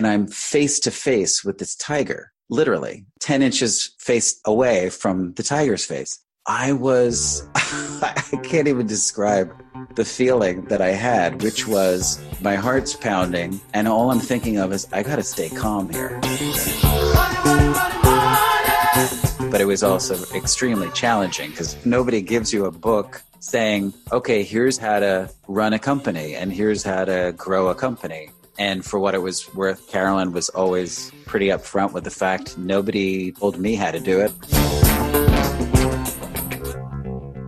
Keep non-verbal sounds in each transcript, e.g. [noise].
and I'm face to face with this tiger, literally 10 inches face away from the tiger's face. I was, [laughs] I can't even describe the feeling that I had, which was my heart's pounding, and all I'm thinking of is, I gotta stay calm here. But it was also extremely challenging because nobody gives you a book saying, okay, here's how to run a company and here's how to grow a company. And for what it was worth, Carolyn was always pretty upfront with the fact nobody told me how to do it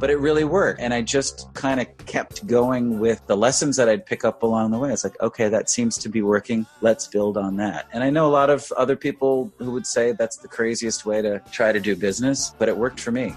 but it really worked. And I just kind of kept going with the lessons that I'd pick up along the way. It's like, okay, that seems to be working. Let's build on that. And I know a lot of other people who would say that's the craziest way to try to do business, but it worked for me.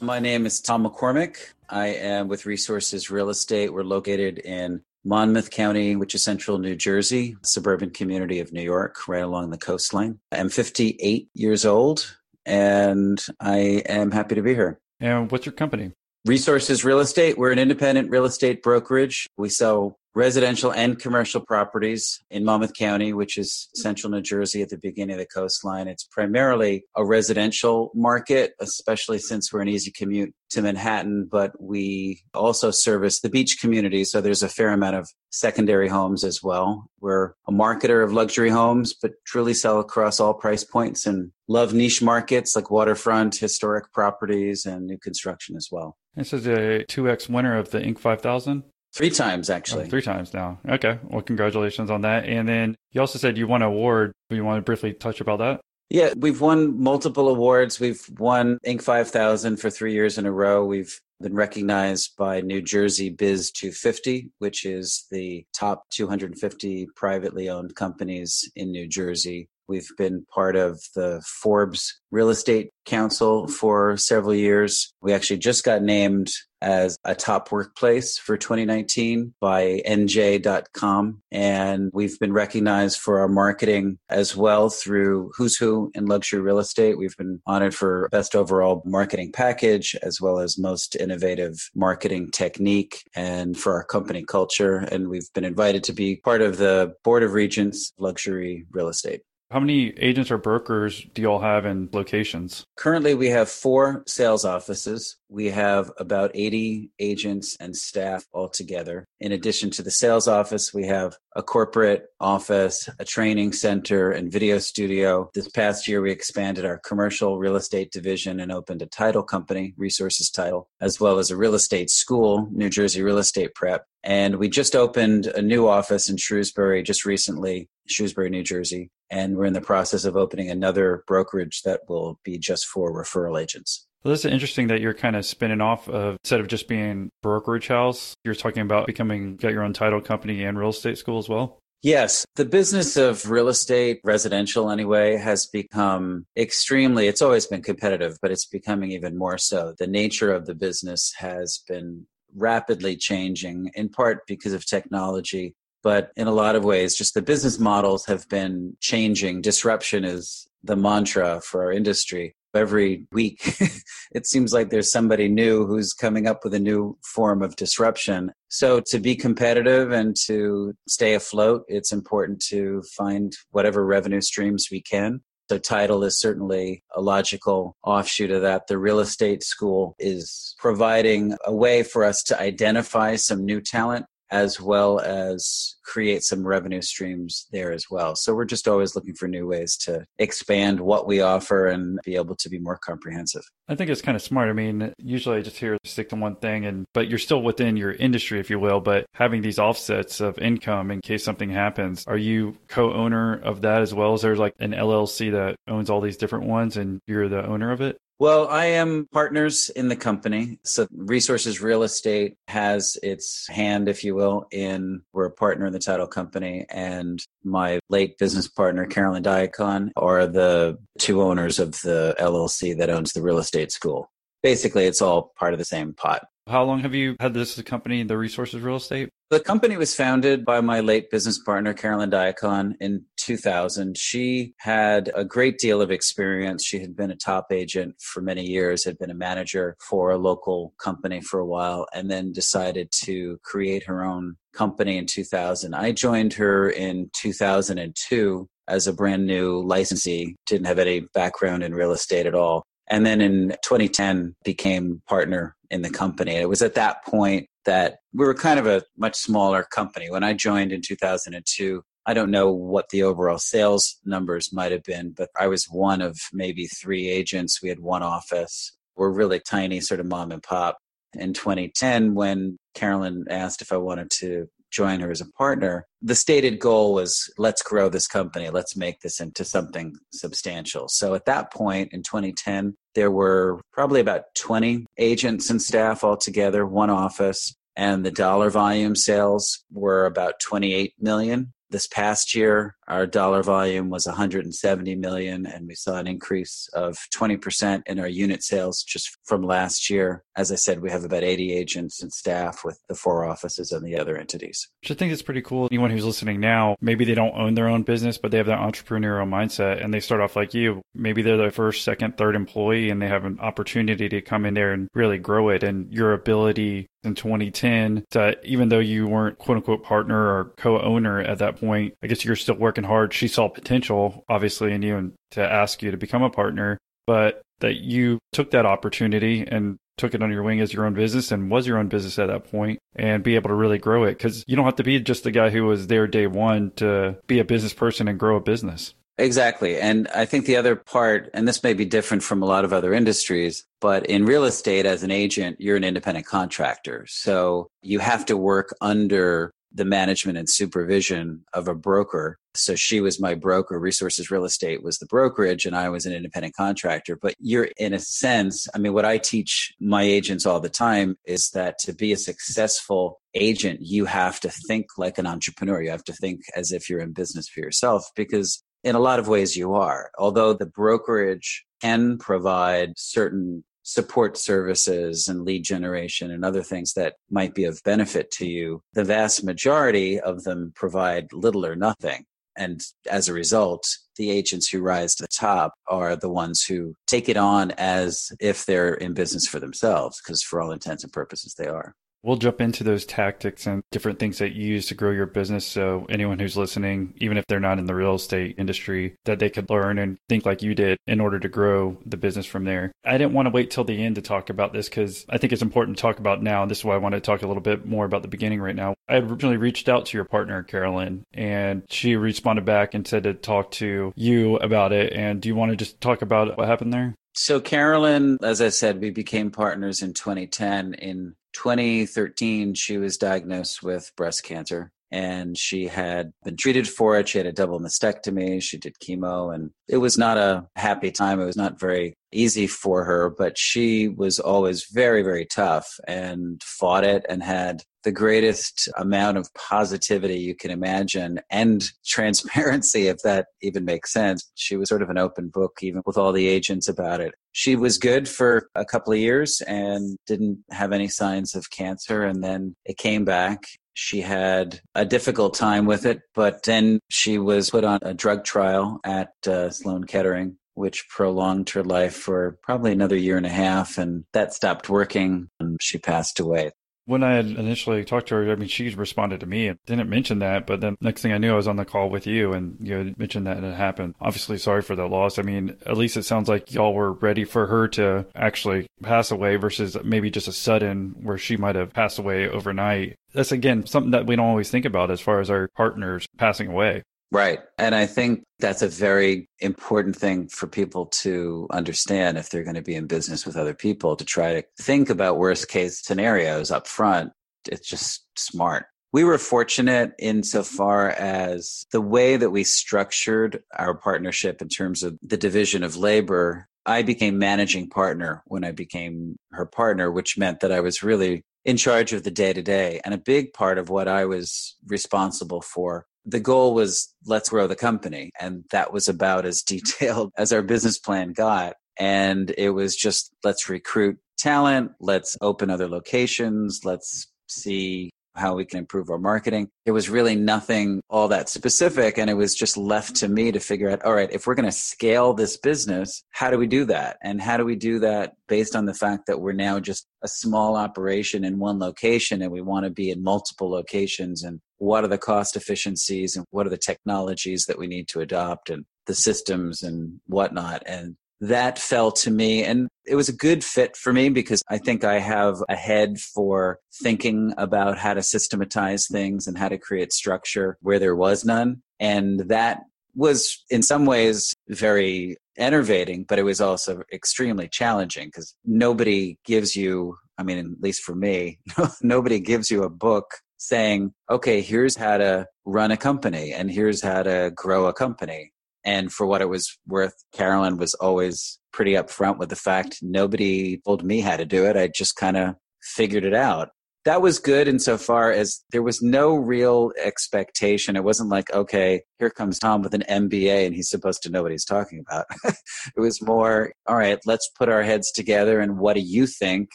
My name is Tom McCormack. I am with Resources Real Estate. We're located in Monmouth County, which is central New Jersey, suburban community of New York, right along the coastline. I'm 58 years old and I am happy to be here. And what's your company? Resources Real Estate. We're an independent real estate brokerage. We sell residential and commercial properties in Monmouth County, which is central New Jersey at the beginning of the coastline. It's primarily a residential market, especially since we're an easy commute to Manhattan, but we also service the beach community. So there's a fair amount of secondary homes as well. We're a marketer of luxury homes, but truly sell across all price points and love niche markets like waterfront, historic properties, and new construction as well. This is a 2X winner of the Inc. 5000? Three times, actually. Oh, three times now. Okay. Well, congratulations on that. And then you also said you won an award. Do you want to briefly touch about that? Yeah, we've won multiple awards. We've won Inc. 5000 for three years in a row. We've been recognized by New Jersey Biz 250, which is the top 250 privately owned companies in New Jersey. We've been part of the Forbes Real Estate Council for several years. We actually just got named as a top workplace for 2019 by NJ.com. And we've been recognized for our marketing as well through Who's Who in Luxury Real Estate. We've been honored for Best Overall Marketing Package as well as Most Innovative Marketing Technique and for our company culture. And we've been invited to be part of the Board of Regents Luxury Real Estate. How many agents or brokers do you all have in locations? Currently, we have four sales offices. We have about 80 agents and staff altogether. In addition to the sales office, we have a corporate office, a training center, and video studio. This past year, we expanded our commercial real estate division and opened a title company, Resources Title, as well as a real estate school, New Jersey Real Estate Prep. And we just opened a new office in Shrewsbury just recently, Shrewsbury, New Jersey. And we're in the process of opening another brokerage that will be just for referral agents. Well, this is interesting that you're kind of spinning off of instead of just being brokerage house, you're talking about becoming get your own title company and real estate school as well. Yes, the business of real estate, residential anyway, has become extremely, it's always been competitive, but it's becoming even more so. The nature of the business has been rapidly changing, in part because of technology, but in a lot of ways, just the business models have been changing. Disruption is the mantra for our industry every week [laughs] it seems like there's somebody new who's coming up with a new form of disruption so to be competitive and to stay afloat it's important to find whatever revenue streams we can so title is certainly a logical offshoot of that. The real estate school is providing a way for us to identify some new talent as well as create some revenue streams there as well. So we're just always looking for new ways to expand what we offer and be able to be more comprehensive. I think it's kind of smart. I mean, usually I just hear stick to one thing and but you're still within your industry if you will, but having these offsets of income in case something happens. Are you co-owner of that as well? Is there like an LLC that owns all these different ones and you're the owner of it? Well, I am partners in the company. So Resources Real Estate has its hand, if you will, in we're a partner in the title company and my late business partner, Carolyn Diacon, are the two owners of the LLC that owns the real estate school. Basically, it's all part of the same pot. How long have you had this company, the Resources Real Estate? The company was founded by my late business partner, Carolyn Diacon, in 2000. She had a great deal of experience. She had been a top agent for many years, had been a manager for a local company for a while, and then decided to create her own company in 2000. I joined her in 2002 as a brand new licensee, didn't have any background in real estate at all. And then in 2010 became partner in the company. It was at that point that we were kind of a much smaller company. When I joined in 2002, I don't know what the overall sales numbers might have been, but I was one of maybe three agents. We had one office. We're really tiny, sort of mom and pop. In 2010, when Carolyn asked if I wanted to join her as a partner, the stated goal was let's grow this company, let's make this into something substantial. So at that point in 2010, there were probably about 20 agents and staff altogether, one office, and the dollar volume sales were about 28 million this past year, our dollar volume was 170 million, and we saw an increase of 20% in our unit sales just from last year. As I said, we have about 80 agents and staff with the four offices and the other entities. Which I think is pretty cool. Anyone who's listening now, maybe they don't own their own business, but they have that entrepreneurial mindset and they start off like you. Maybe they're the first, second, third employee and they have an opportunity to come in there and really grow it. And your ability in 2010 that even though you weren't quote unquote partner or co-owner at that point, I guess you're still working hard. She saw potential obviously in you and to ask you to become a partner, but that you took that opportunity and took it under your wing as your own business and was your own business at that point and be able to really grow it because you don't have to be just the guy who was there day one to be a business person and grow a business. Exactly. And I think the other part, and this may be different from a lot of other industries, but in real estate as an agent, you're an independent contractor. So you have to work under the management and supervision of a broker. So she was my broker. Resources Real Estate was the brokerage, and I was an independent contractor. But you're, in a sense, I mean, what I teach my agents all the time is that to be a successful agent, you have to think like an entrepreneur. You have to think as if you're in business for yourself because in a lot of ways you are. Although the brokerage can provide certain support services and lead generation and other things that might be of benefit to you, the vast majority of them provide little or nothing. And as a result, the agents who rise to the top are the ones who take it on as if they're in business for themselves, because for all intents and purposes, they are. We'll jump into those tactics and different things that you use to grow your business. So anyone who's listening, even if they're not in the real estate industry, that they could learn and think like you did in order to grow the business from there. I didn't want to wait till the end to talk about this because I think it's important to talk about now. And this is why I want to talk a little bit more about the beginning right now. I originally reached out to your partner, Carolyn, and she responded back and said to talk to you about it. And do you want to just talk about what happened there? So, Carolyn, as I said, we became partners in 2010. In 2013, she was diagnosed with breast cancer and she had been treated for it. She had a double mastectomy. She did chemo, and it was not a happy time. It was not very easy for her, but she was always very, very tough and fought it and had the greatest amount of positivity you can imagine and [laughs] transparency, if that even makes sense. She was sort of an open book, even with all the agents about it. She was good for a couple of years and didn't have any signs of cancer. And then it came back she had a difficult time with it, but then she was put on a drug trial at uh, Sloan Kettering, which prolonged her life for probably another year and a half. And that stopped working and she passed away when I had initially talked to her, I mean, she responded to me and didn't mention that. But then next thing I knew, I was on the call with you and you mentioned that it happened. Obviously, sorry for the loss. I mean, at least it sounds like y'all were ready for her to actually pass away versus maybe just a sudden where she might have passed away overnight. That's again something that we don't always think about as far as our partners passing away. Right. And I think that's a very important thing for people to understand if they're going to be in business with other people to try to think about worst case scenarios up front. It's just smart. We were fortunate insofar as the way that we structured our partnership in terms of the division of labor. I became managing partner when I became her partner, which meant that I was really in charge of the day to day. And a big part of what I was responsible for the goal was let's grow the company. And that was about as [laughs] detailed as our business plan got. And it was just let's recruit talent, let's open other locations, let's see how we can improve our marketing. There was really nothing all that specific. And it was just left to me to figure out, all right, if we're going to scale this business, how do we do that? And how do we do that based on the fact that we're now just a small operation in one location and we want to be in multiple locations? And what are the cost efficiencies and what are the technologies that we need to adopt and the systems and whatnot? And that fell to me and it was a good fit for me because I think I have a head for thinking about how to systematize things and how to create structure where there was none. And that was in some ways very enervating, but it was also extremely challenging because nobody gives you, I mean, at least for me, [laughs] nobody gives you a book saying, okay, here's how to run a company and here's how to grow a company and for what it was worth, Carolyn was always pretty upfront with the fact nobody told me how to do it. I just kind of figured it out. That was good insofar as there was no real expectation. It wasn't like, okay, here comes Tom with an MBA and he's supposed to know what he's talking about. [laughs] it was more, all right, let's put our heads together and what do you think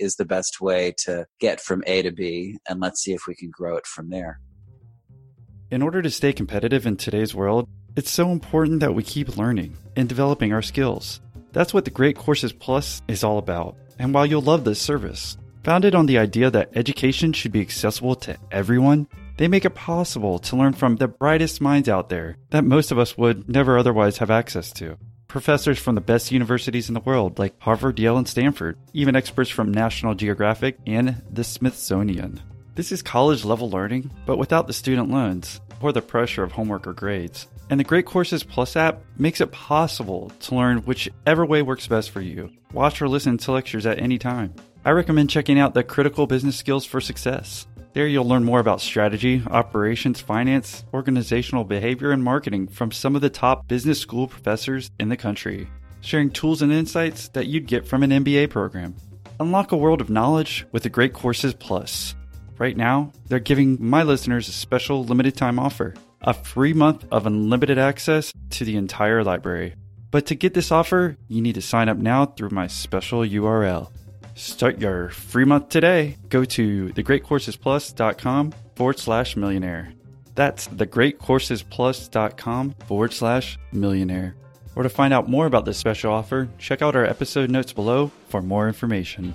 is the best way to get from A to B? And let's see if we can grow it from there. In order to stay competitive in today's world, it's so important that we keep learning and developing our skills. That's what the Great Courses Plus is all about. And while you'll love this service, founded on the idea that education should be accessible to everyone, they make it possible to learn from the brightest minds out there that most of us would never otherwise have access to. Professors from the best universities in the world, like Harvard, Yale, and Stanford, even experts from National Geographic and the Smithsonian. This is college level learning, but without the student loans or the pressure of homework or grades. And the Great Courses Plus app makes it possible to learn whichever way works best for you. Watch or listen to lectures at any time. I recommend checking out the Critical Business Skills for Success. There you'll learn more about strategy, operations, finance, organizational behavior, and marketing from some of the top business school professors in the country, sharing tools and insights that you'd get from an MBA program. Unlock a world of knowledge with the Great Courses Plus. Right now, they're giving my listeners a special limited time offer a free month of unlimited access to the entire library. But to get this offer, you need to sign up now through my special URL. Start your free month today. Go to thegreatcoursesplus.com forward slash millionaire. That's thegreatcoursesplus.com forward slash millionaire. Or to find out more about this special offer, check out our episode notes below for more information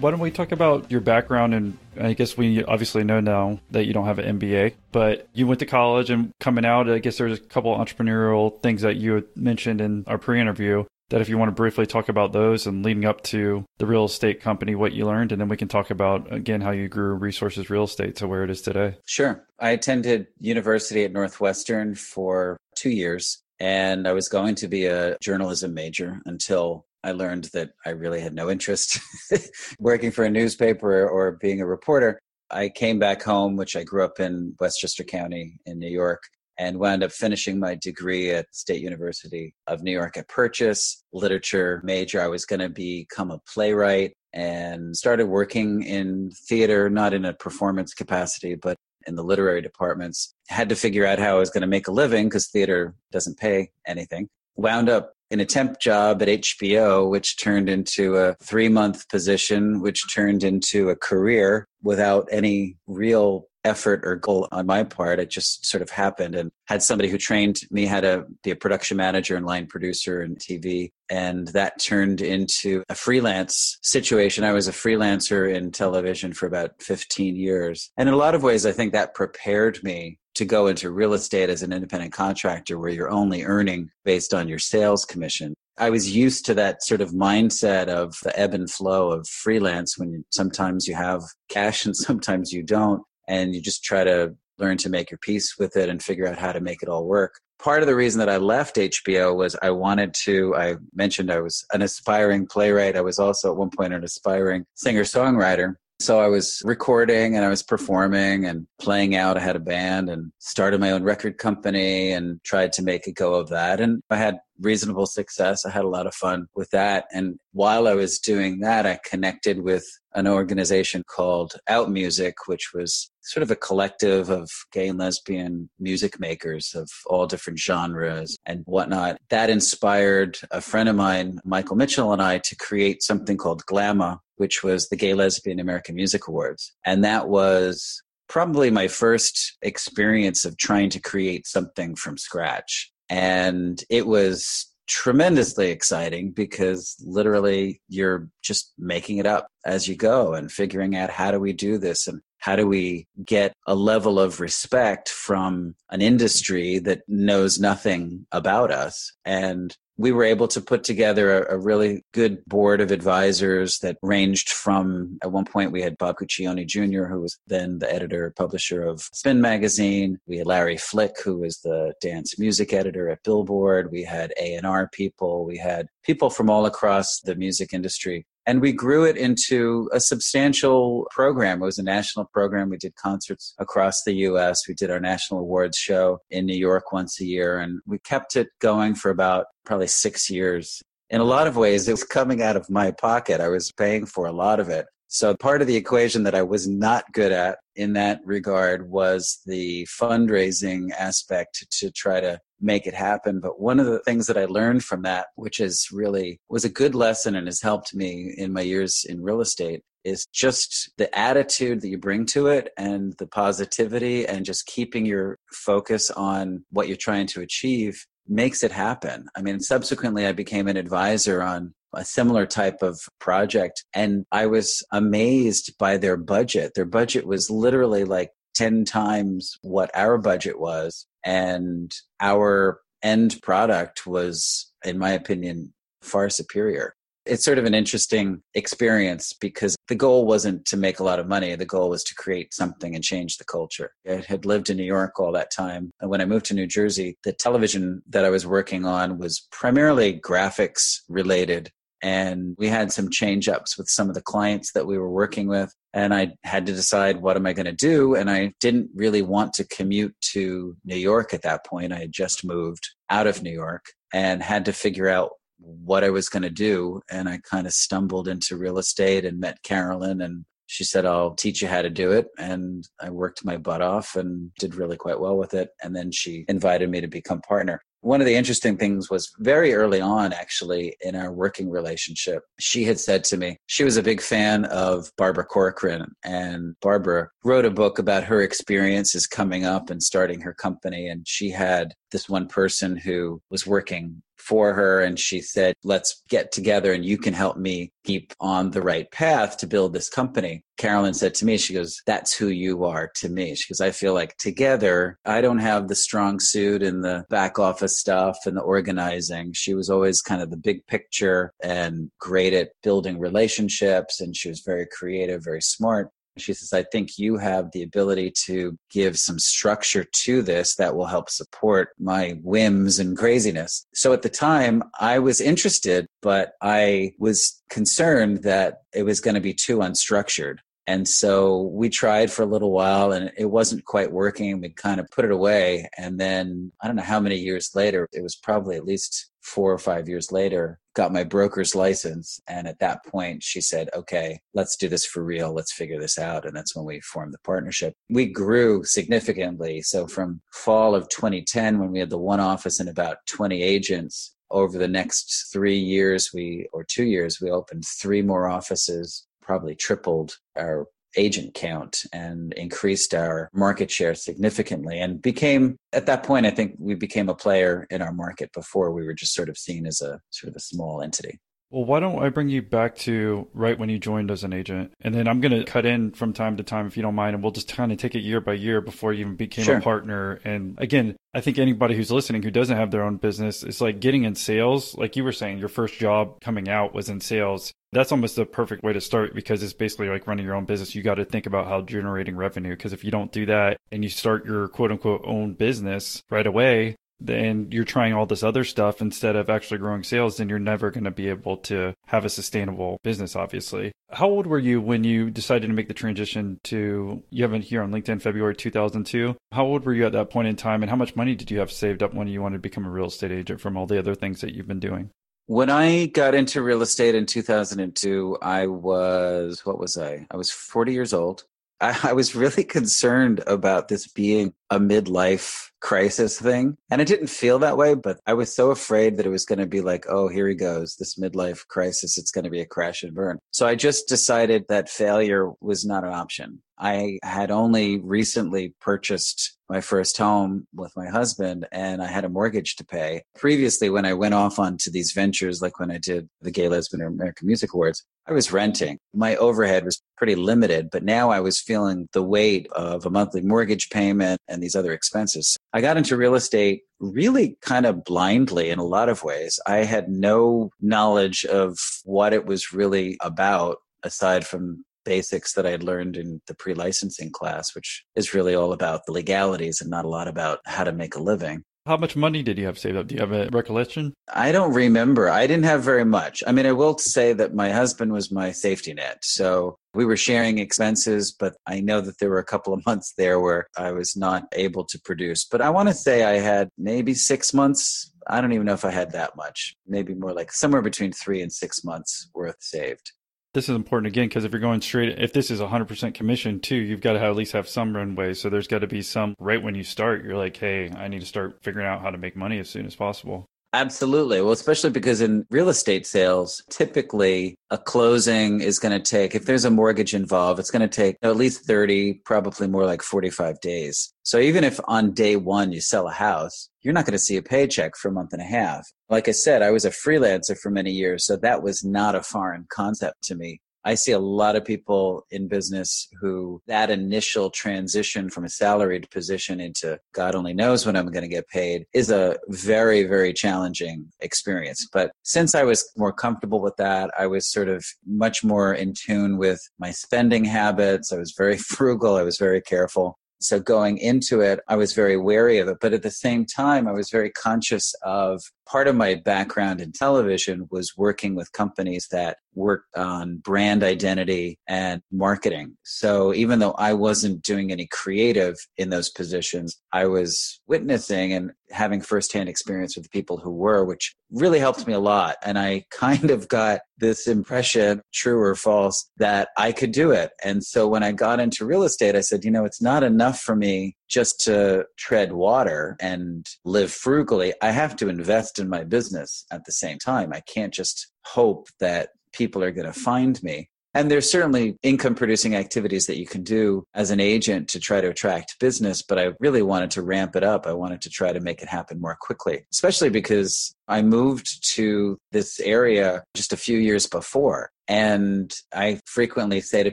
why don't we talk about your background? And I guess we obviously know now that you don't have an MBA, but you went to college and coming out, I guess there's a couple entrepreneurial things that you had mentioned in our pre interview that if you want to briefly talk about those and leading up to the real estate company, what you learned, and then we can talk about again how you grew resources real estate to where it is today. Sure. I attended university at Northwestern for two years and I was going to be a journalism major until I learned that I really had no interest [laughs] working for a newspaper or being a reporter. I came back home, which I grew up in Westchester County in New York, and wound up finishing my degree at State University of New York at Purchase, literature major. I was going to become a playwright and started working in theater, not in a performance capacity, but in the literary departments. Had to figure out how I was going to make a living because theater doesn't pay anything. Wound up in a temp job at HBO, which turned into a three month position, which turned into a career without any real effort or goal on my part. It just sort of happened and had somebody who trained me how to be a production manager and line producer and TV. And that turned into a freelance situation. I was a freelancer in television for about 15 years. And in a lot of ways, I think that prepared me to go into real estate as an independent contractor where you're only earning based on your sales commission. I was used to that sort of mindset of the ebb and flow of freelance when sometimes you have cash and [laughs] sometimes you don't. And you just try to learn to make your peace with it and figure out how to make it all work. Part of the reason that I left HBO was I wanted to, I mentioned I was an aspiring playwright. I was also at one point an aspiring singer songwriter. So I was recording and I was performing and playing out. I had a band and started my own record company and tried to make a go of that. And I had reasonable success. I had a lot of fun with that. And while I was doing that, I connected with an organization called Out Music, which was sort of a collective of gay and lesbian music makers of all different genres and whatnot. That inspired a friend of mine, Michael Mitchell, and I to create something called GLAMA, which was the Gay Lesbian American Music Awards. And that was probably my first experience of trying to create something from scratch. And it was tremendously exciting because literally you're just making it up as you go and figuring out how do we do this and how do we get a level of respect from an industry that knows nothing about us and we were able to put together a, a, really good board of advisors that ranged from at one point we had bob guccione jr who was then the editor publisher of spin magazine. We had larry flick who was the dance music editor at billboard. We had a&r people. We had people from all across the music industry and we grew it into a substantial program. It was a national program. We did concerts across the US. We did our national awards show in New York once a year. And we kept it going for about probably six years. In a lot of ways, it was coming out of my pocket. I was paying for a lot of it. So part of the equation that I was not good at in that regard was the fundraising aspect to try to make it happen. But one of the things that I learned from that, which is really was a good lesson and has helped me in my years in real estate, is just the attitude that you bring to it and the positivity and just keeping your focus on what you're trying to achieve makes it happen. I mean, subsequently, I became an advisor on a similar type of project. And I was amazed by their budget. Their budget was literally like 10 times what our budget was. And our end product was, in my opinion, far superior. It's sort of an interesting experience because the goal wasn't to make a lot of money. The goal was to create something and change the culture. I had lived in New York all that time. And when I moved to New Jersey, the television that I was working on was primarily graphics related and we had some change ups with some of the clients that we were working with and i had to decide what am i going to do? And i didn't really want to commute to new york at that point. I had just moved out of new york and had to figure out what i was going to do and i kind of stumbled into real estate and met carolyn and she said i'll teach you how to do it and i worked my butt off and did really quite well with it and then she invited me to become partner one of the interesting things was very early on, actually, in our working relationship, she had said to me, she was a big fan of Barbara Corcoran. And Barbara wrote a book about her experiences coming up and starting her company. And she had this one person who was working for her and she said let's get together and you can help me keep on the right path to build this company. Carolyn said to me she goes that's who you are to me. She goes i feel like together i don't have the strong suit and the back office stuff and the organizing. She was always kind of the big picture and great at building relationships and she was very creative very smart she says, I think you have the ability to give some structure to this that will help support my whims and craziness. So at the time, I was interested, but I was concerned that it was going to be too unstructured. And so we tried for a little while and it wasn't quite working. We kind of put it away. And then I don't know how many years later, it was probably at least four or five years later, got my broker's license. And at that point, she said, okay, let's do this for real. Let's figure this out. And that's when we formed the partnership. We grew significantly. So from fall of 2010, when we had the one office and about 20 agents, over the next three years, we, or two years, we opened three more offices, probably tripled our agent count and increased our market share significantly and became at that point i think we became a player in our market before we were just sort of seen as a sort of a small entity well, why don't I bring you back to right when you joined as an agent? And then I'm going to cut in from time to time, if you don't mind, and we'll just kind of take it year by year before you even became sure. a partner. And again, I think anybody who's listening who doesn't have their own business, it's like getting in sales. Like you were saying, your first job coming out was in sales. That's almost the perfect way to start because it's basically like running your own business. You got to think about how generating revenue. Because if you don't do that and you start your quote unquote own business right away, then you're trying all this other stuff instead of actually growing sales, then you're never going to be able to have a sustainable business, obviously. How old were you when you decided to make the transition to, you have it here on LinkedIn, February 2002. How old were you at that point in time, and how much money did you have saved up when you wanted to become a real estate agent from all the other things that you've been doing? When I got into real estate in 2002, I was, what was I? I was 40 years old. I, I was really [laughs] concerned about this being a midlife crisis thing. And it didn't feel that way, but I was so afraid that it was going to be like, oh, here he goes, this midlife crisis. It's going to be a crash and burn. So I just decided that failure was not an option. I had only recently purchased my first home with my husband and I had a mortgage to pay. Previously, when I went off onto these ventures, like when I did the Gay Lesbian American Music Awards, I was renting. My overhead was pretty limited, but now I was feeling the weight of a monthly mortgage payment and these other expenses. I got into real estate really kind of blindly in a lot of ways. I had no knowledge of what it was really about aside from basics that I had learned in the pre licensing class, which is really all about the legalities and not a lot about how to make a living. How much money did you have saved up? Do you have a recollection? I don't remember. I didn't have very much. I mean, I will say that my husband was my safety net. So we were sharing expenses, but I know that there were a couple of [laughs] months there where I was not able to produce. But I want to say I had maybe six months. I don't even know if I had that much, maybe more like somewhere between three and six months worth saved this is important again because if you're going straight if this is 100% commission too you've got to have, at least have some runway. So there's got to be some right when you start you're like hey i need to start figuring out how to make money as soon as possible Absolutely. Well, especially because in real estate sales, typically a closing is going to take, if there's a mortgage involved, it's going to take at least 30, probably more like 45 days. So even if on day one you sell a house, you're not going to see a paycheck for a month and a half. Like I said, I was a freelancer for many years, so that was not a foreign concept to me. I see a lot of people in business who that initial transition from a salaried position into God only knows when I'm going to get paid is a very, very challenging experience. But since I was more comfortable with that, I was sort of much more in tune with my spending habits. I was very [laughs] frugal. I was very careful. So going into it, I was very wary of it. But at the same time, I was very conscious of part of my background in television was working with companies that worked on brand identity and marketing. So even though I wasn't doing any creative in those positions, I was witnessing and having firsthand experience with the people who were, which really helped me a lot. And I [laughs] kind of got this impression, true or false, that I could do it. And so when I got into real estate, I said, you know, it's not enough for me just to tread water and live frugally. I have to invest in my business at the same time. I can't just hope that people are going to find me. And there's certainly income producing activities that you can do as an agent to try to attract business, but I really wanted to ramp it up. I wanted to try to make it happen more quickly, especially because I moved to this area just a few years before. And I frequently say to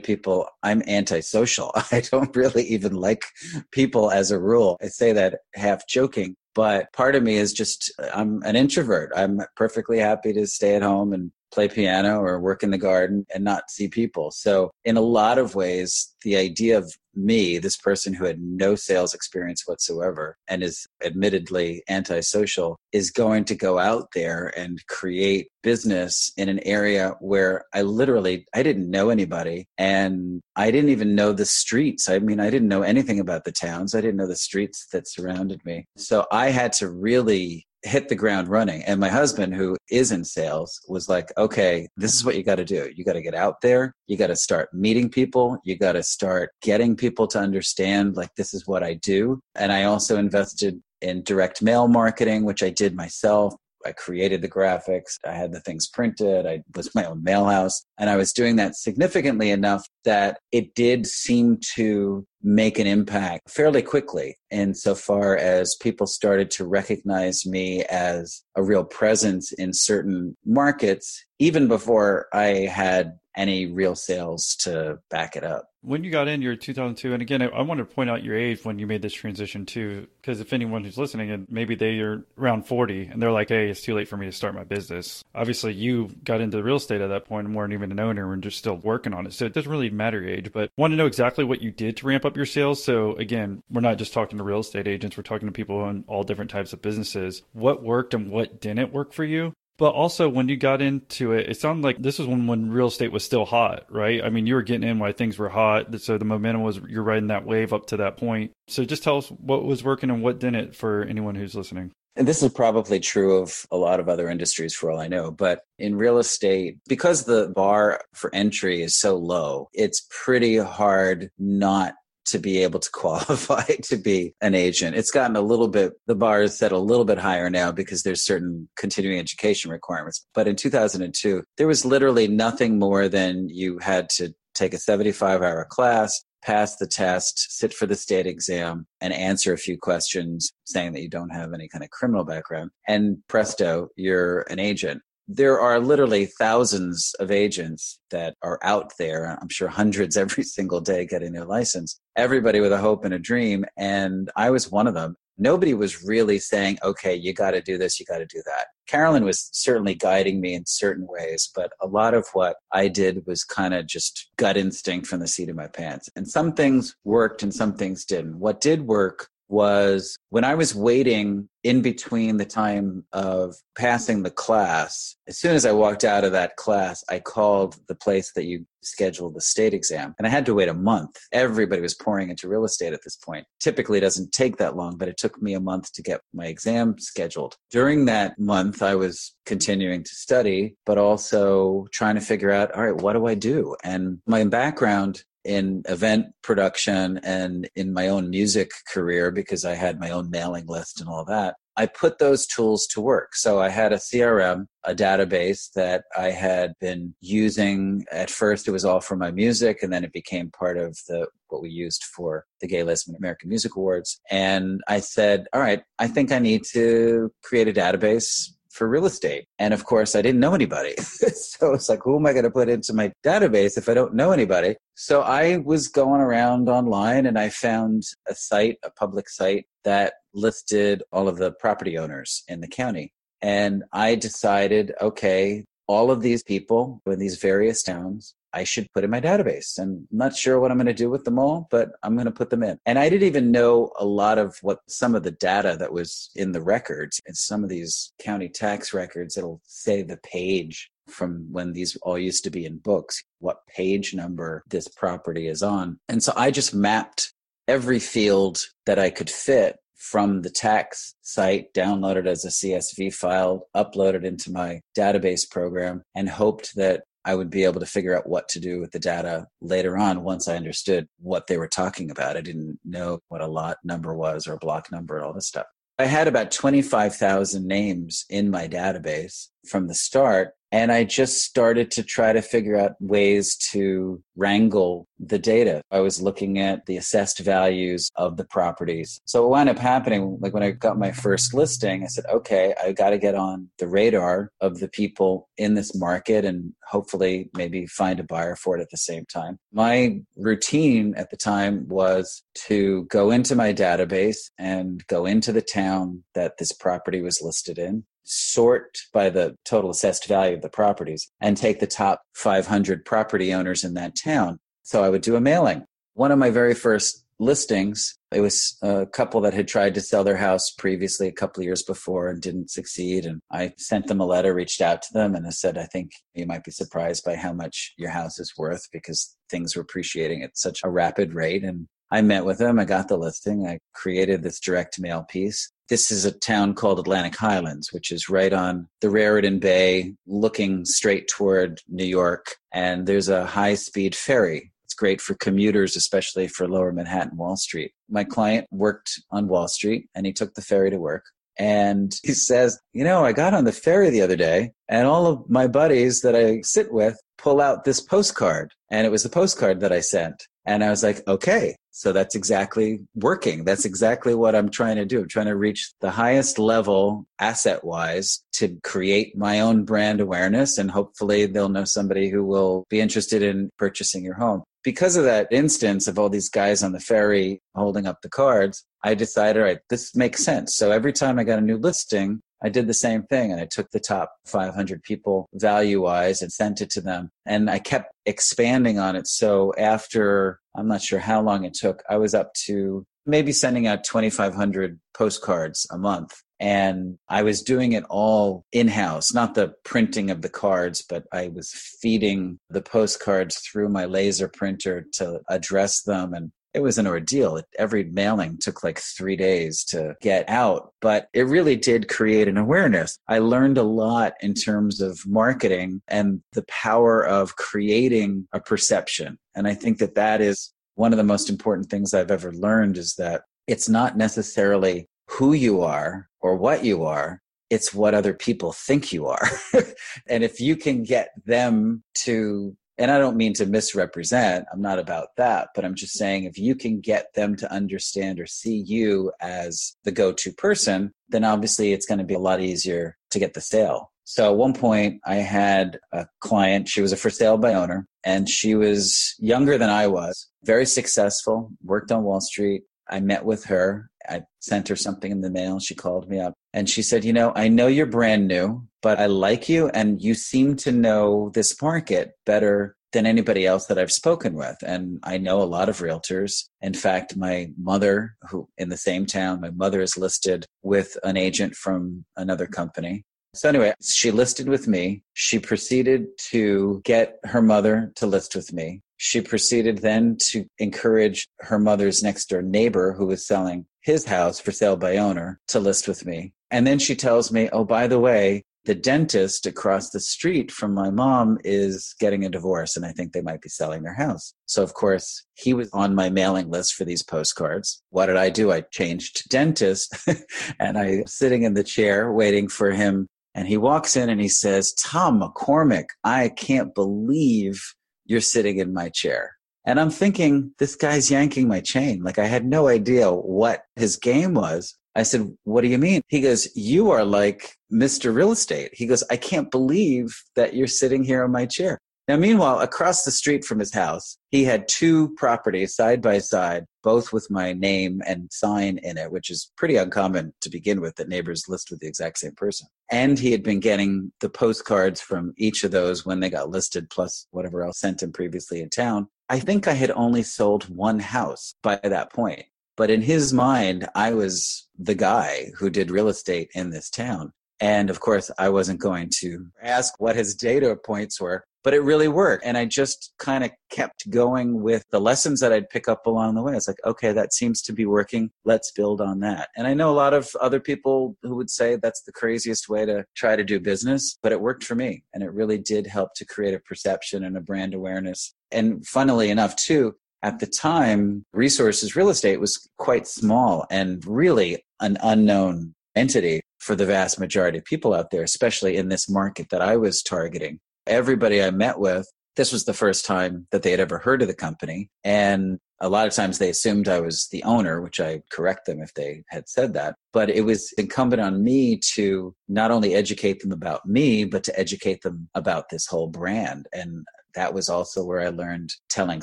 people, I'm antisocial. [laughs] I don't really even like people as a rule. I say that half joking, but part of me is just, I'm an introvert. I'm perfectly happy to stay at home and play piano or work in the garden and not see people. So, in a lot of ways, the idea of me, this person who had no sales experience whatsoever and is admittedly antisocial, is going to go out there and create business in an area where I literally I didn't know anybody and I didn't even know the streets. I mean, I didn't know anything about the towns. I didn't know the streets that surrounded me. So I had to really hit the ground running. And my husband, who is in sales, was like, okay, this is what you got to do. You got to get out there. You got to start meeting people. You got to start getting people to understand, like, this is what I do. And I also invested in direct mail marketing, which I did myself. I created the graphics. I had the things printed. I was my own mailhouse. And I was doing that significantly enough that it did seem to make an impact fairly quickly insofar as people started to recognize me as a real presence in certain markets, even before I had any real sales to back it up. When you got in, you're 2002, and again, I, I want to point out your age when you made this transition too, because if anyone who's listening and maybe they are around 40 and they're like, "Hey, it's too late for me to start my business." Obviously, you got into real estate at that point and weren't even an owner and just still working on it, so it doesn't really matter your age. But want to know exactly what you did to ramp up your sales. So again, we're not just talking to real estate agents; we're talking to people in all different types of businesses. What worked and what didn't work for you? But also, when you got into it, it sounded like this was when when real estate was still hot, right? I mean, you were getting in while things were hot, so the momentum was you're riding that wave up to that point. So just tell us what was working and what didn't for anyone who's listening. And this is probably true of a lot of other industries for all I know. But in real estate, because the bar for entry is so low, it's pretty hard not to be able to [laughs] qualify to be an agent. It's gotten a little bit, the bar is set a little bit higher now because there's certain continuing education requirements. But in 2002, there was literally nothing more than you had to take a 75 hour class, pass the test, sit for the state exam, and answer a few questions saying that you don't have any kind of criminal background. And presto, you're an agent there are literally thousands of agents that are out there. I'm sure hundreds [laughs] every single day getting their license. Everybody with a hope and a dream. And I was one of them. Nobody was really saying, okay, you got to do this, you got to do that. Carolyn was certainly guiding me in certain ways, but a lot of what I did was kind of just gut instinct from the seat of my pants. And some things worked and some things didn't. What did work was when I was waiting in between the time of passing the class, as soon as I walked out of that class, I called the place that you scheduled the state exam. And I had to wait a month. Everybody was pouring into real estate at this point. Typically, it doesn't take that long, but it took me a month to get my exam scheduled. During that month, I was continuing to study, but also trying to figure out, all right, what do I do? And my background in event production and in my own music career because I had my own mailing list and all that. I put those tools to work. So I had a CRM, a database that I had been using. At first, it was all for my music, and then it became part of the what we used for the Gay Lesbian American Music Awards. And I said, "All right, I think I need to create a database for real estate. And of course, I didn't know anybody. [laughs] so it's like, who am I going to put into my database if I don't know anybody? So I was going around online and I found a site, a public site that listed all of the property owners in the county. And I decided, okay, all of these people in these various towns I should put in my database. And I'm not sure what I'm going to do with them all, but I'm going to put them in. And I didn't even know a lot of what some of the data that was in the records. and some of these county tax records, it'll say the page from when these all used to be in books, what page number this property is on. And so I just mapped every field that I could fit from the tax site, downloaded as a CSV file, uploaded into my database program, and hoped that I would be able to figure out what to do with the data later on once I understood what they were talking about. I didn't know what a lot number was or a block number and all this stuff. I had about 25,000 names in my database from the start. And I just started to try to figure out ways to wrangle the data. I was looking at the assessed values of the properties. So what wound up happening, like when I got my first listing, I said, okay, I got to get on the radar of the people in this market and hopefully maybe find a buyer for it at the same time. My routine at the time was to go into my database and go into the town that this property was listed in sort by the total assessed value of the properties and take the top 500 property owners in that town. So I would do a mailing. One of my very first listings, it was a couple that had tried to sell their house previously a couple of years before and didn't succeed. And I sent them a letter, reached out to them, and I said, I think you might be surprised by how much your house is worth because things were appreciating at such a rapid rate. And I met with them. I got the listing. I created this direct mail piece. This is a town called Atlantic Highlands, which is right on the Raritan Bay, looking straight toward New York. And there's a high speed ferry. It's great for commuters, especially for lower Manhattan, Wall Street. My client worked on Wall Street and he took the ferry to work. And [laughs] he says, You know, I got on the ferry the other day, and all of my buddies that I sit with pull out this postcard. And it was the postcard that I sent. And I was like, okay, so that's exactly working. That's exactly what I'm trying to do. I'm trying to reach the highest level asset wise to create my own brand awareness. And hopefully they'll know somebody who will be interested in purchasing your home. Because of that instance of all these guys on the ferry holding up the cards, I decided, all right, this makes sense. So every time I got a new listing, I did the same thing and I took the top 500 people value wise and sent it to them. And I kept expanding on it. So after, I'm not sure how long it took, I was up to maybe sending out 2,500 postcards a month. And I was doing it all in house, not the printing of the cards, but I was feeding the postcards through my laser printer to address them and it was an ordeal. Every mailing took like three days to get out, but it really did create an awareness. I learned a lot in terms of marketing and the power of creating a perception. And I think that that is one of the most important things I've ever learned is that it's not necessarily who you are or what you are. It's what other people think you are. [laughs] and if you can get them to and I don't mean to misrepresent, I'm not about that, but I'm just saying if you can get them to understand or see you as the go to person, then obviously it's going to be a lot easier to get the sale. So at one point, I had a client, she was a for sale by owner, and she was younger than I was, very successful, worked on Wall Street. I met with her. I sent her something in the mail. She called me up and she said, You know, I know you're brand new, but I like you and you seem to know this market better than anybody else that I've spoken with. And I know a lot of realtors. In fact, my mother, who in the same town, my mother is listed with an agent from another company. So anyway, she listed with me. She proceeded to get her mother to list with me. She proceeded then to encourage her mother's next door neighbor who was selling his house for sale by owner to list with me. And then she tells me, oh, by the way, the dentist across the street from my mom is getting a divorce and I think they might be selling their house. So, of course, he was on my mailing list for these postcards. What did I do? I changed dentist [laughs] and I'm sitting in the chair waiting for him. And he walks in and he says, Tom McCormack, I can't believe you're sitting in my chair. And I'm thinking, this guy's yanking my chain. Like I had no idea what his game was. I said, What do you mean? He goes, You are like Mr. Real Estate. He goes, I can't believe that you're sitting here on my chair. Now, meanwhile, across the street from his house, he had two properties side by side, both with my name and sign in it, which is pretty uncommon to begin with that neighbors list with the exact same person. And he had been getting the postcards from each of those when they got listed, plus whatever else sent him previously in town. I think I had only sold one house by that point. But in his mind, I was the guy who did real estate in this town. And of course, I wasn't going to ask what his data points were, but it really worked. And I just kind of kept going with the lessons that I'd pick up along the way. It's like, okay, that seems to be working. Let's build on that. And I know a lot of other people who would say that's the craziest way to try to do business, but it worked for me. And it really did help to create a perception and a brand awareness. And funnily enough, too, at the time, resources real estate was quite small and really an unknown entity for the vast majority of people out there, especially in this market that I was targeting. Everybody I met with, this was the first time that they had ever heard of the company. And a lot of times they assumed I was the owner, which I correct them if they had said that. But it was incumbent on me to not only educate them about me, but to educate them about this whole brand. And that was also where I learned telling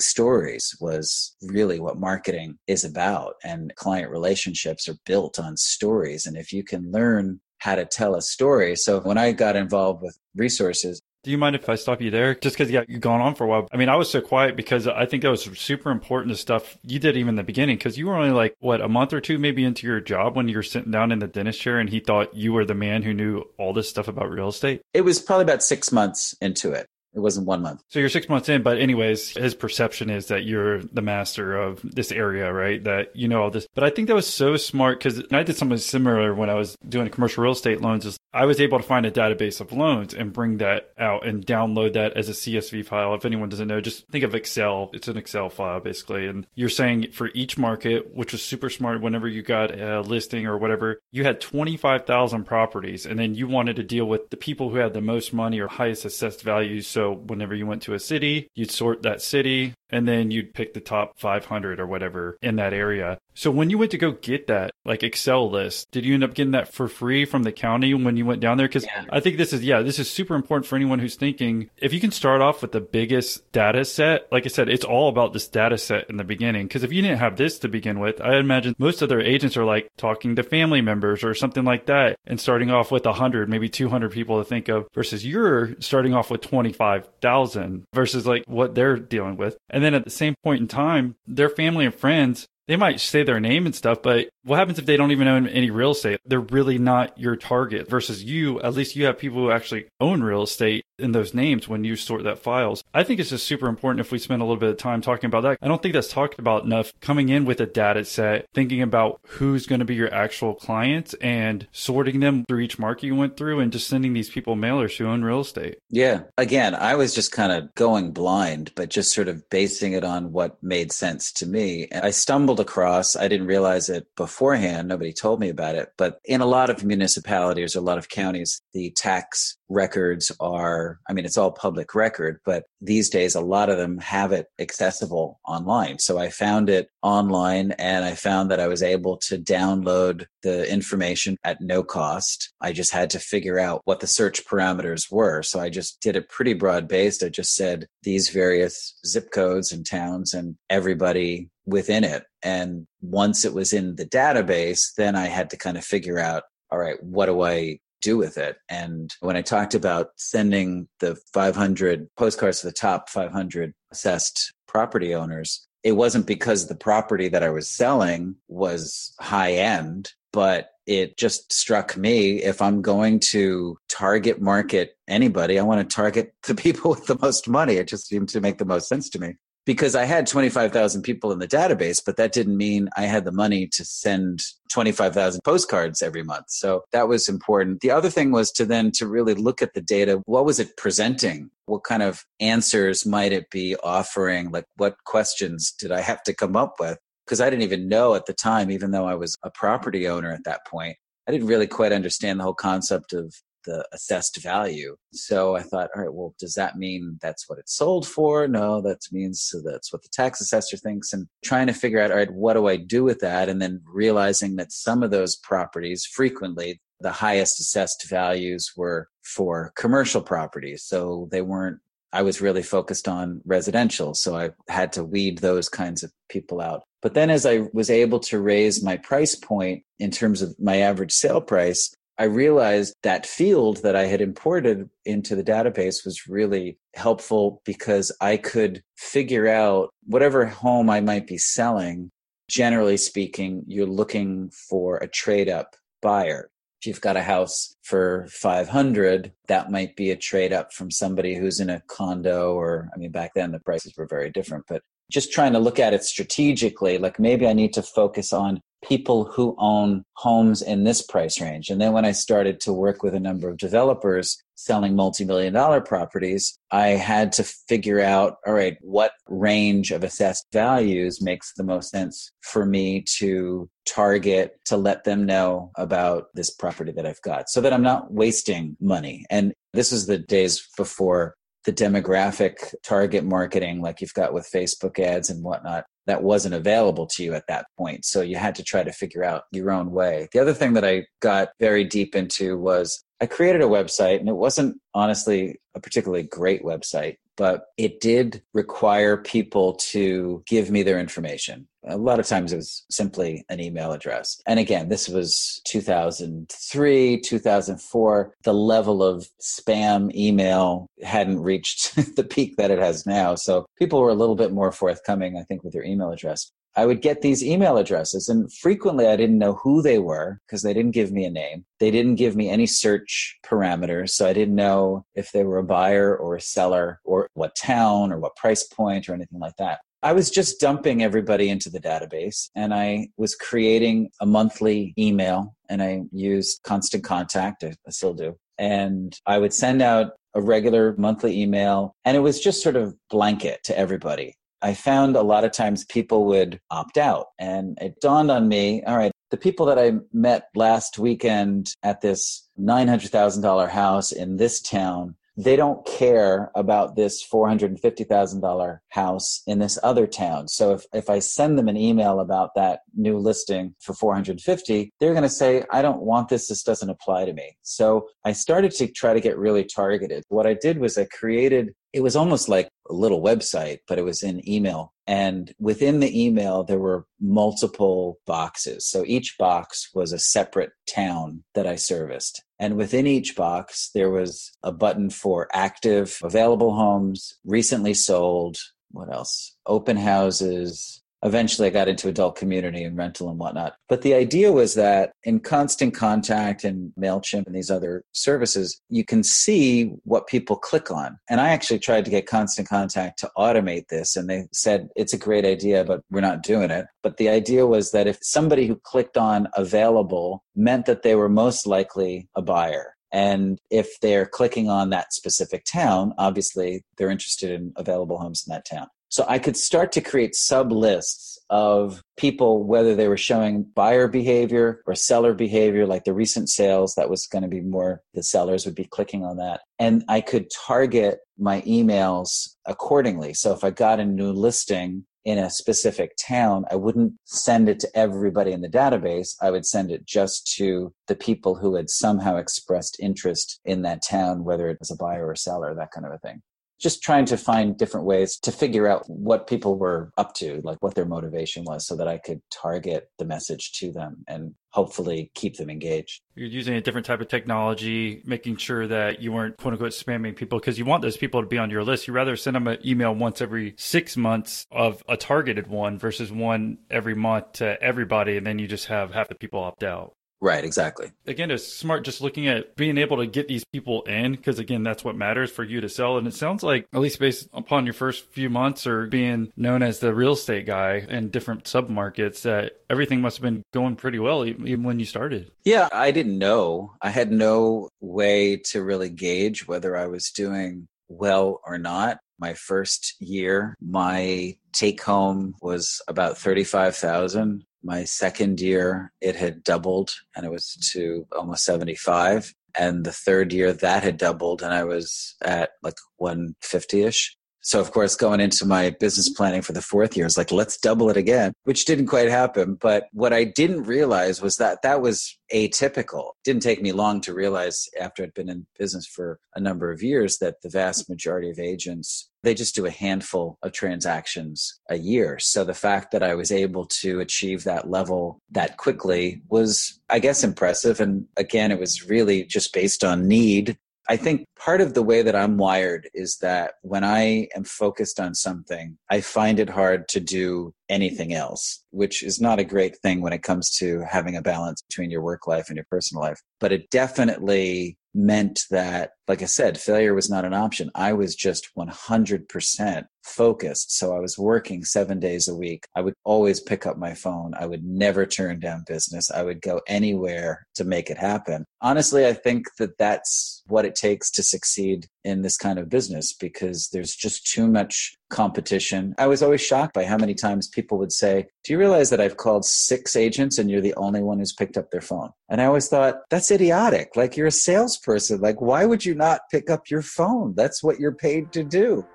stories was really what marketing is about. And client relationships are built on stories. And if you can learn how to tell a story. So when I got involved with resources, do you mind if I stop you there? Just because yeah, you've gone on for a while. I mean, I was so quiet because I think that was super important to stuff you did even in the beginning because you were only like, what, a month or two maybe into your job when you were sitting down in the dentist chair and he thought you were the man who knew all this stuff about real estate? It was probably about six months into it. It wasn't one month. So you're six months in, but anyways, his perception is that you're the master of this area, right? That you know all this. But I think that was so smart because I did something similar when I was doing commercial real estate loans. Is I was able to find a database of loans and bring that out and download that as a CSV file. If anyone doesn't know, just think of Excel. It's an Excel file basically. And you're saying for each market, which was super smart, whenever you got a listing or whatever, you had 25,000 properties and then you wanted to deal with the people who had the most money or highest assessed values. So whenever you went to a city, you'd sort that city and then you'd pick the top 500 or whatever in that area. So when you went to go get that like Excel list, did you end up getting that for free from the county when you went down there? Because yeah. I think this is yeah, this is super important for anyone who's thinking if you can start off with the biggest data set. Like I said, it's all about this data set in the beginning. Because if you didn't have this to begin with, I imagine most other agents are like talking to family members or something like that, and starting off with 100, maybe 200 people to think of, versus you're starting off with 25,000 versus like what they're dealing with. And then at the same point in time, their family and friends they might say their name and stuff, but what happens if they don't even own any real estate? They're really not your target versus you. At least you have people who actually own real estate in those names when you sort that files. I think it's just super important if we spend a little bit of time talking about that. I don't think that's talked about enough coming in with a data set, thinking about who's going to be your actual clients and sorting them through each market you went through and just sending these people mailers who own real estate. Yeah. Again, I was just kind of going blind, but just sort of basing it on what made sense to me. And I stumbled across, I didn't realize it beforehand. Nobody told me about it. But in a lot of municipalities or a lot of counties, the tax records are, I mean, it's all public record, but these days a lot of them have it accessible online. So I found it online and I found that I was able to download the information at no cost. I just had to figure out what the search parameters were. So I just did it pretty broad based. I just said these various zip codes and towns and everybody within it. And once it was in the database, then I had to kind of figure out, all right, what do I do with it? And when I talked about sending the 500 postcards to the top 500 assessed property owners, it wasn't because the property that I was selling was high end, but it just struck me if I'm going to target market anybody, I want to target [laughs] the people with the most money. It just seemed to make the most sense to me because I had 25,000 people in the database, but that didn't mean I had the money to send 25,000 postcards every month. So that was important. The other thing was to then to really look at the data. What was it presenting? What kind of answers might it be offering? Like what questions did I have to come up with? Because I didn't even know at the time, even though I was a property owner at that point, I didn't really quite understand the whole concept of the assessed value. So I thought, all right, well, does that mean that's what it's sold for? No, that means so that's what the tax assessor thinks. And trying to figure out, all right, what do I do with that? And then realizing that some of those properties frequently the highest assessed values were for commercial properties. So they weren't I was really focused on residential. So I had to weed those kinds of people out. But then as I was able to raise my price point in terms of my average sale price, I realized that field that I had imported into the database was really helpful because I could figure out whatever home I might be selling. Generally speaking, you're looking for a trade up buyer. If you've got a house for 500, that might be a trade up from somebody who's in a condo or I mean back then the prices were very different, but just trying to look at it strategically, like maybe I need to focus on people who own homes in this price range. And then when I started to work with a number of developers selling multi-million dollar properties, I had to figure out, all right, what range of assessed values makes the most sense for me to target to let them know about this property that I've got so that I'm not wasting money. And this was the days before the demographic target marketing like you've got with Facebook ads and whatnot that wasn't available to you at that point. So you had to try to figure out your own way. The other thing that I got very deep into was I created a website and it wasn't honestly a particularly great website, but it did require people to give me their information. A lot of times it was simply an email address. And again, this was 2003, 2004. The level of spam email hadn't reached [laughs] the peak that it has now. So people were a little bit more forthcoming, I think, with their email address. I would get these email addresses, and frequently I didn't know who they were because they didn't give me a name. They didn't give me any search parameters, so I didn't know if they were a buyer or a seller or what town or what price point or anything like that. I was just dumping everybody into the database and I was creating a monthly email and I used constant contact. I still do. And I would send out a regular monthly email and it was just sort of blanket to everybody. I found a lot of times people would opt out. And it dawned on me all right, the people that I met last weekend at this $900,000 house in this town, they don't care about this $450,000 house in this other town. So if, if I send them an email about that new listing for 450, they're going to say, I don't want this. This doesn't apply to me. So I started to try to get really targeted. What I did was I created it was almost like a little website, but it was in email. And within the email, there were multiple boxes. So each box was a separate town that I serviced. And within each box, there was a button for active, available homes, recently sold, what else? Open houses, Eventually, I got into adult community and rental and whatnot. But the idea was that in Constant Contact and MailChimp and these other services, you can see what people click on. And I actually tried to get Constant Contact to automate this, and they said it's a great idea, but we're not doing it. But the idea was that if somebody who clicked on available meant that they were most likely a buyer. And if they're clicking on that specific town, obviously they're interested in available homes in that town. So I could start to create sub lists of people, whether they were showing buyer behavior or seller behavior, like the recent sales, that was going to be more the sellers would be clicking on that. And I could target my emails accordingly. So if I got a new listing in a specific town, I wouldn't send it to everybody in the database. I would send it just to the people who had somehow expressed interest in that town, whether it was a buyer or seller, that kind of a thing just trying to find different ways to figure out what people were up to, like what their motivation was, so that I could target the message to them and hopefully keep them engaged. You're using a different type of technology, making sure that you weren't quote unquote spamming people because you want those people to be on your list. You rather send them an email once every six months of a targeted one versus one every month to everybody, and then you just have half the people opt out. Right, exactly. Again, it's smart just looking at being able to get these people in because, again, that's what matters for you to sell. And it sounds like, at least based upon your first few months or being known as the real estate guy in different submarkets, that everything must have been going pretty well even when you started. Yeah, I didn't know. I had no way to really gauge whether I was doing well or not. My first year, my take home was about 35,000 my second year, it had doubled and it was to almost 75. And the third year, that had doubled and I was at like 150 ish. So, of course, going into my business planning for the fourth year is like, let's double it again, which didn't quite happen. But what I didn't realize was that that was atypical. It didn't take me long to realize after I'd been in business for a number of years that the vast majority of agents they just do a handful of transactions a year. So the fact that I was able to achieve that level that quickly was, I guess, impressive. And again, it was really just based on need I think part of the way that I'm wired is that when I am focused on something, I find it hard to do anything else, which is not a great thing when it comes to having a balance between your work life and your personal life. But it definitely meant that, like I said, failure was not an option. I was just 100% focused. So I was working seven days a week. I would always pick up my phone. I would never turn down business. I would go anywhere to make it happen. Honestly, I think that that's what it takes to succeed in this kind of business because there's just too much competition. I was always shocked by how many times people would say, Do you realize that I've called six agents and you're the only one who's picked up their phone? And I always thought, That's idiotic. Like, you're a salesperson. Like, why would you not pick up your phone? That's what you're paid to do.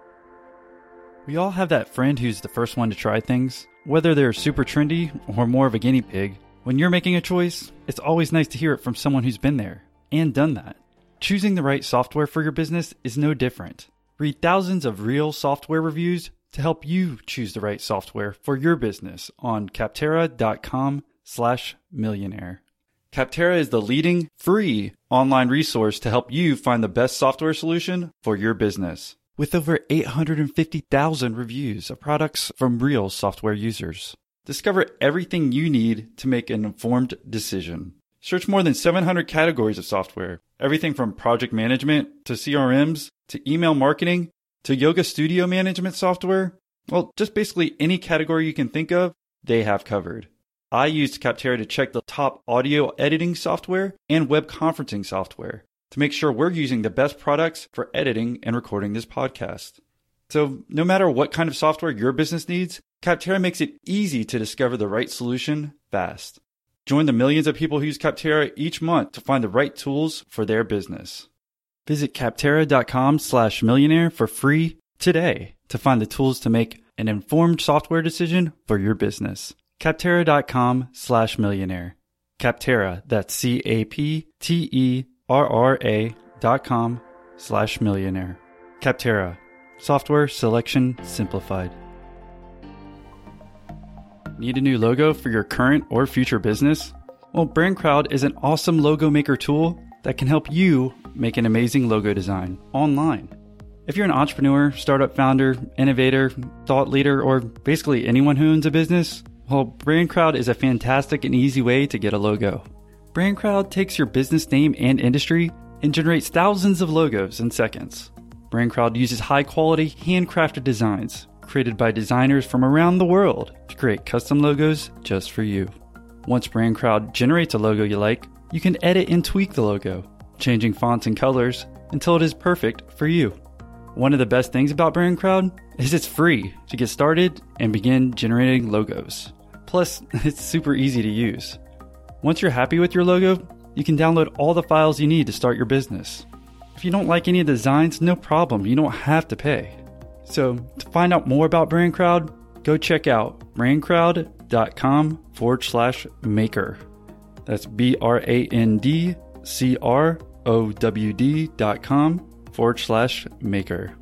We all have that friend who's the first one to try things, whether they're super trendy or more of a guinea pig. When you're making a choice, it's always nice to hear it from someone who's been there and done that. Choosing the right software for your business is no different. Read thousands of real software reviews to help you choose the right software for your business on capterra.com slash millionaire. Capterra is the leading free online resource to help you find the best software solution for your business. With over 850,000 reviews of products from real software users. Discover everything you need to make an informed decision. Search more than 700 categories of software, everything from project management to CRMs to email marketing to yoga studio management software. Well, just basically any category you can think of, they have covered. I used Capterra to check the top audio editing software and web conferencing software to make sure we're using the best products for editing and recording this podcast. So, no matter what kind of software your business needs, Capterra makes it easy to discover the right solution fast. Join the millions of people who use Capterra each month to find the right tools for their business. Visit capterra.com slash millionaire for free today to find the tools to make an informed software decision for your business. Capterra.com slash millionaire. Capterra, that's C A P T E R R A dot com slash millionaire. Capterra, software selection simplified. Need a new logo for your current or future business? Well, BrandCrowd is an awesome logo maker tool that can help you make an amazing logo design online. If you're an entrepreneur, startup founder, innovator, thought leader, or basically anyone who owns a business, well, BrandCrowd is a fantastic and easy way to get a logo. BrandCrowd takes your business name and industry and generates thousands of logos in seconds. BrandCrowd uses high quality, handcrafted designs created by designers from around the world to create custom logos just for you. Once BrandCrowd generates a logo you like, you can edit and tweak the logo, changing fonts and colors until it is perfect for you. One of the best things about BrandCrowd is it's free to get started and begin generating logos. Plus, [laughs] it's super easy to use. Once you're happy with your logo, you can download all the files you need to start your business. If you don't like any of the designs, no problem, you don't have to pay. So, to find out more about BrandCrowd, go check out brandcrowd.com forward slash maker. That's B R A N D C R O W D dot com forward slash maker.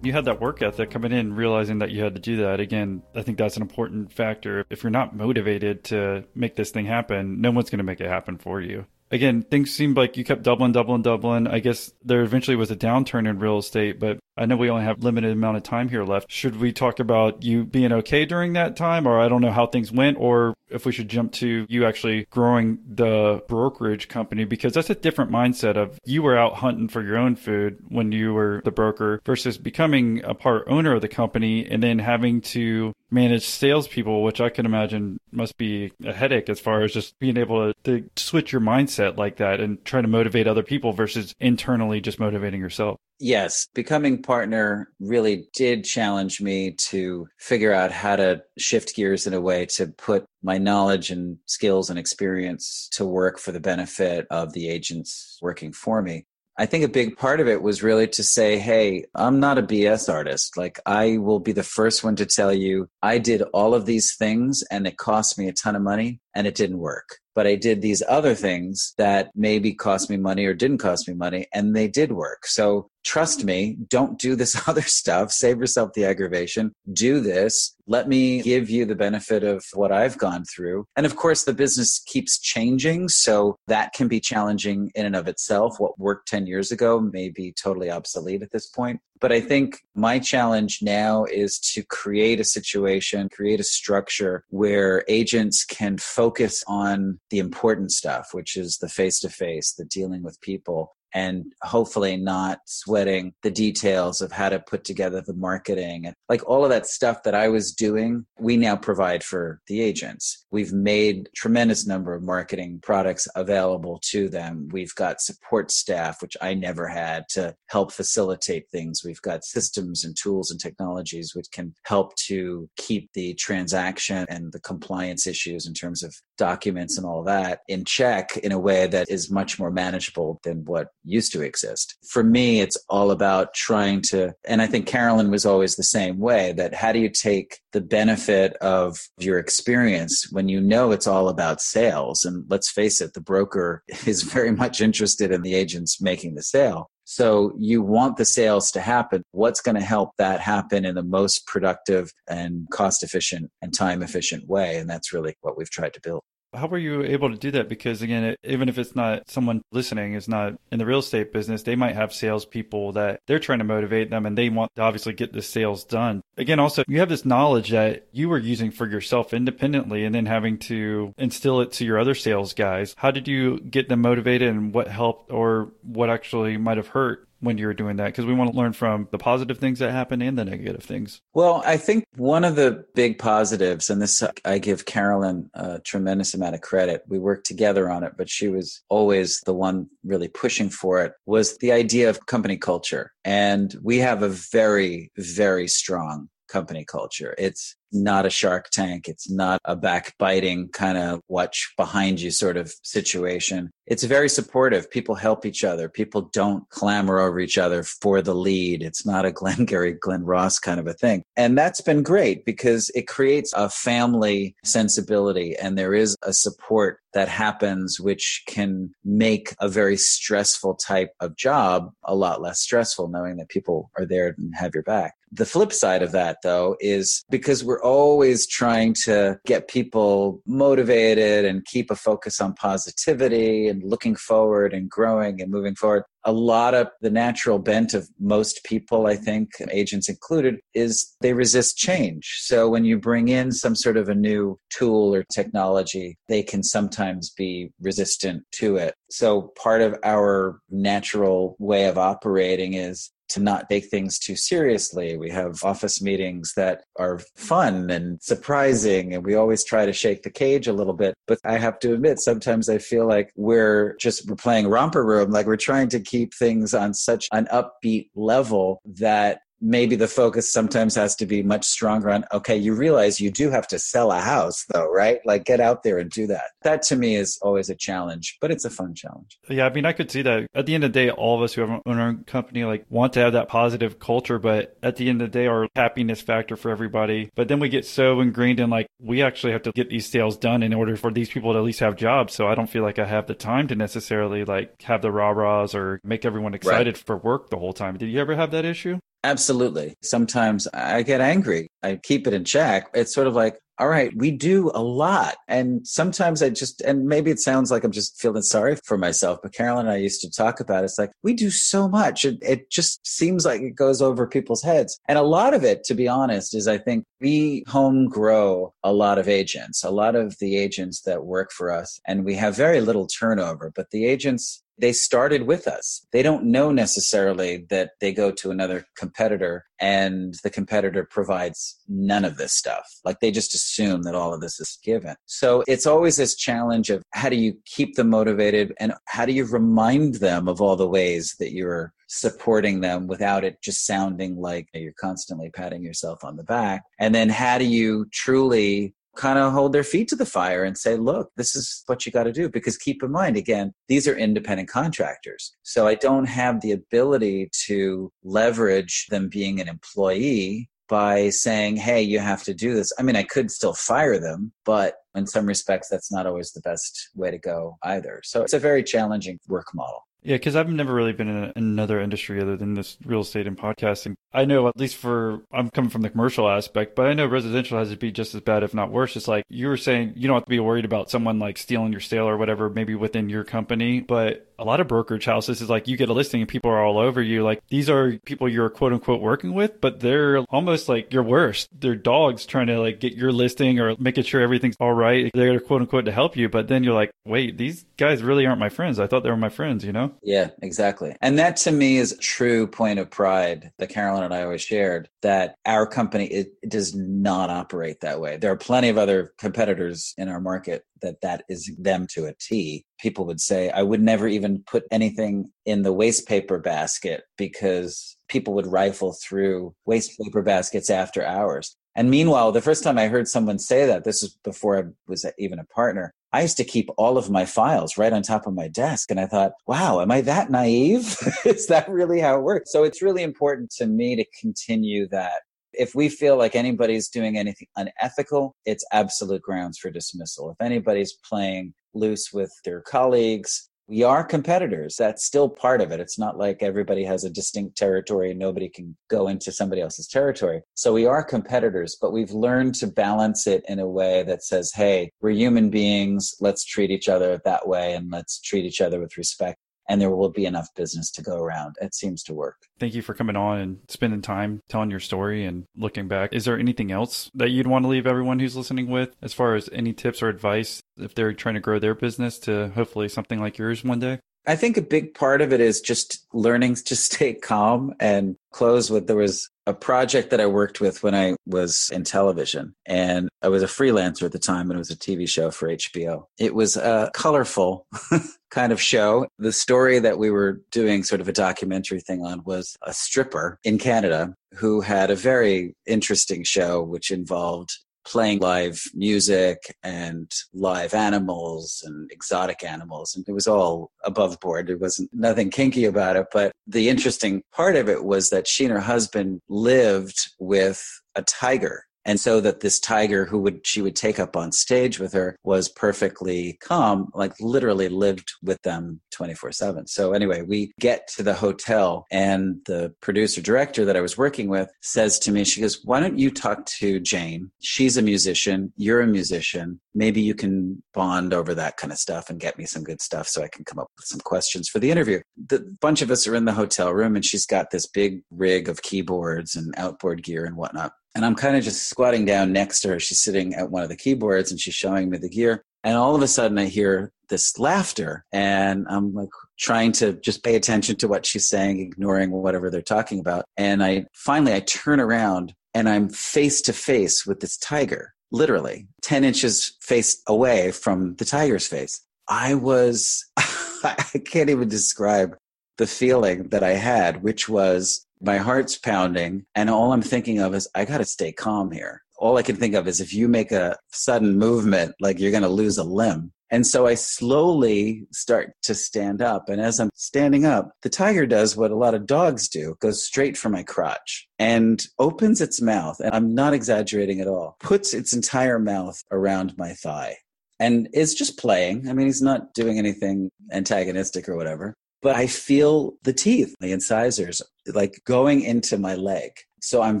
You had that work ethic coming in, realizing that you had to do that. Again, I think that's an important factor. If you're not motivated to make this thing happen, no one's going to make it happen for you again, things seemed like you kept doubling, doubling, doubling. I guess there eventually was a downturn in real estate, but I know we only have limited amount of time here left. Should we talk about you being okay during that time, or I don't know how things went, or if we should jump to you actually growing the brokerage company because that's a different mindset of you were out hunting for your own food when you were the broker versus becoming a part owner of the company and then having to manage salespeople, which I can imagine must be a headache as far as just being able to, to switch your mindset like that and trying to motivate other people versus internally just motivating yourself. Yes, becoming partner really did challenge me to figure out how to shift gears in a way to put my knowledge and skills and experience to work for the benefit of the agents working for me. I think a big part of it was really to say, hey, I'm not a BS artist. Like, I will be the first one to tell you, I did all of these things and it cost me a ton of money and it didn't work but I did these other things that maybe cost me money or didn't cost me money, and they did work. So trust me, don't do this [laughs] other stuff. Save yourself the aggravation. Do this. Let me give you the benefit of what I've gone through. And of course, the business keeps changing. So that can be challenging in and of itself. What worked 10 years ago may be totally obsolete at this point. But I think my challenge now is to create a situation, create a structure where agents can focus on the important stuff, which is the face to face, the dealing with people, and hopefully not sweating the details of how to put together the marketing. And like all of that stuff that I was doing, we now provide for the agents. We've made tremendous number of marketing products available to them. We've got support staff, which I never had to help facilitate things. We've got systems and tools and technologies which can help to keep the transaction and the compliance issues in terms of documents and all that in check in a way that is much more manageable than what used to exist. For me, it's all about trying to, and I think Carolyn was always the same way that how do you take the benefit of your experience when you know it's all about sales? And let's face it, the broker [laughs] is very much interested in the agents making the sale. So you want the sales to happen. What's going to help that happen in the most productive and cost efficient and time efficient way? And that's really what we've tried to build. How were you able to do that? Because again, it, even if it's not someone listening is not in the real estate business, they might have salespeople that they're trying to motivate them and they want to obviously get the sales done. Again, also you have this knowledge that you were using for yourself independently and then having to instill it to your other sales guys. How did you get them motivated and what helped or what actually might have hurt when you were doing that? Because we want to learn from the positive things that happen and the negative things. Well, I think one of the big positives, and this I give Carolyn a tremendous amount of credit. We worked together on it, but she was always the one really pushing for it, was the idea of company culture. And we have a very, very strong company culture. It's not a shark tank. It's not a backbiting kind of watch behind you sort of situation. It's very supportive. People help each other. People don't clamor over each other for the lead. It's not a [laughs] Glengarry, Glen Ross kind of a thing. And that's been great because it creates a family sensibility and there is a support that happens, which can make a very stressful type of job a lot less stressful, knowing that people are there and have your back. The flip side of that, though, is because we're we're always trying to get people motivated and keep a focus on positivity and looking forward and growing and moving forward. A lot of the natural bent of most people, I think, agents included, is they resist change. So when you bring in some sort of a new tool or technology, they can sometimes be resistant to it. So part of our natural way of operating is to not take things too seriously. We have office meetings that are fun and surprising, and we always try to shake the cage a little bit. But I have to admit, sometimes I feel like we're just we're playing romper room, like we're trying to keep things on such an upbeat level that maybe the focus sometimes has to be much stronger on okay you realize you do have to sell a house though right? Like get out there and do that. That to me is always a challenge but it's a fun challenge. Yeah i mean i could see that. At the end of the day all of us who have own our own company like want to have that positive culture but at the end of the day our happiness factor for everybody. But then we get so ingrained in like we actually have to get these sales done in order for these people to at least have jobs. So i don't feel like i have the time to necessarily like have the rah-rahs or make everyone excited right. for work the whole time. Did you ever have that issue Absolutely. Sometimes I get angry. I keep it in check. It's sort of like, all right, we do a lot. And sometimes I just, and maybe it sounds like I'm just feeling sorry for myself, but Carolyn and I used to talk about it. It's like, we do so much. It, it just seems like it goes over people's heads. And a lot of it, to be honest, is I think we home grow a lot of agents, a lot of the agents that work for us, and we have very little turnover, but the agents they started with us. They don't know necessarily that they go to another competitor and the competitor provides none of this stuff. Like they just assume that all of this is given. So it's always this challenge of how do you keep them motivated and how do you remind them of all the ways that you're supporting them without it just sounding like you're constantly patting yourself on the back? And then how do you truly kind of hold their feet to the fire and say, look, this is what you got to do. Because keep in mind, again, these are independent contractors. So I don't have the ability to leverage them being an employee by saying, hey, you have to do this. I mean, I could still fire them, but in some respects, that's not always the best way to go either. So it's a very challenging work model. Yeah, because I've never really been in another industry other than this real estate and podcasting. I know, at least for, I'm coming from the commercial aspect, but I know residential has to be just as bad, if not worse. It's like you were saying, you don't have to be worried about someone like stealing your sale or whatever, maybe within your company. But a lot of brokerage houses is like you get a listing and people are all over you. Like these are people you're quote unquote working with, but they're almost like your worst. They're dogs trying to like get your listing or making sure everything's all right. They're quote unquote to help you, but then you're like, wait, these guys really aren't my friends. I thought they were my friends, you know? Yeah, exactly. And that to me is a true point of pride that Carolyn and I always shared that our company it, it does not operate that way. There are plenty of other competitors in our market that that is them to a T. People would say, I would never even put anything in the waste paper basket because people would rifle through waste paper baskets after hours. And meanwhile, the first time I heard someone say that, this is before I was even a partner, I used to keep all of my files right on top of my desk. And I thought, wow, am I that naive? [laughs] is that really how it works? So it's really important to me to continue that. If we feel like anybody's doing anything unethical, it's absolute grounds for dismissal. If anybody's playing loose with their colleagues, we are competitors. That's still part of it. It's not like everybody has a distinct territory and nobody can go into somebody else's territory. So we are competitors, but we've learned to balance it in a way that says, hey, we're human beings. Let's treat each other that way and let's treat each other with respect and there will be enough business to go around. It seems to work. Thank you for coming on and spending time telling your story and looking back. Is there anything else that you'd want to leave everyone who's listening with as far as any tips or advice if they're trying to grow their business to hopefully something like yours one day? I think a big part of it is just learning to [laughs] stay calm and close with there was a project that I worked with when I was in television and I was a freelancer at the time and it was a TV show for HBO. It was a colorful [laughs] kind of show. The story that we were doing sort of a documentary thing on was a stripper in Canada who had a very interesting show which involved playing live music and live animals and exotic animals. And it was all above board. There wasn't nothing kinky about it. But the interesting part of it was that she and her husband lived with a tiger And so that this tiger who would she would take up on stage with her was perfectly calm, like literally lived with them 24 7. So anyway, we get to the hotel and the producer director that I was working with says to me, she goes, Why don't you talk to Jane? She's a musician. You're a musician. Maybe you can bond over that kind of stuff and get me some good stuff so I can come up with some questions for the interview. The bunch of us are in the hotel room and she's got this big rig of keyboards and outboard gear and whatnot. And I'm kind of just squatting down next to her. She's sitting at one of the keyboards and she's showing me the gear. And all of a sudden, I hear this laughter, and I'm like trying to just pay attention to what she's saying, ignoring whatever they're talking about. And I finally I turn around and I'm face to face with this tiger, literally 10 inches face away from the tiger's face. I was, [laughs] I can't even describe the feeling that I had, which was my heart's pounding, and all I'm thinking of is, I got to stay calm here. All I can think of is if you make a sudden movement, like you're going to lose a limb. And so I slowly start to stand up. And as I'm standing up, the tiger does what a lot of dogs do goes straight for my crotch and opens its mouth. And I'm not exaggerating at all, puts its entire mouth around my thigh and is just playing. I mean, he's not doing anything antagonistic or whatever but I feel the teeth, the incisors, like going into my leg. So I'm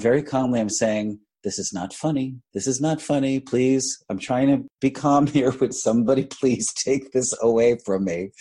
very calmly, I'm saying, this is not funny. This is not funny. Please, I'm trying to be calm [laughs] here. Would somebody please take this away from me?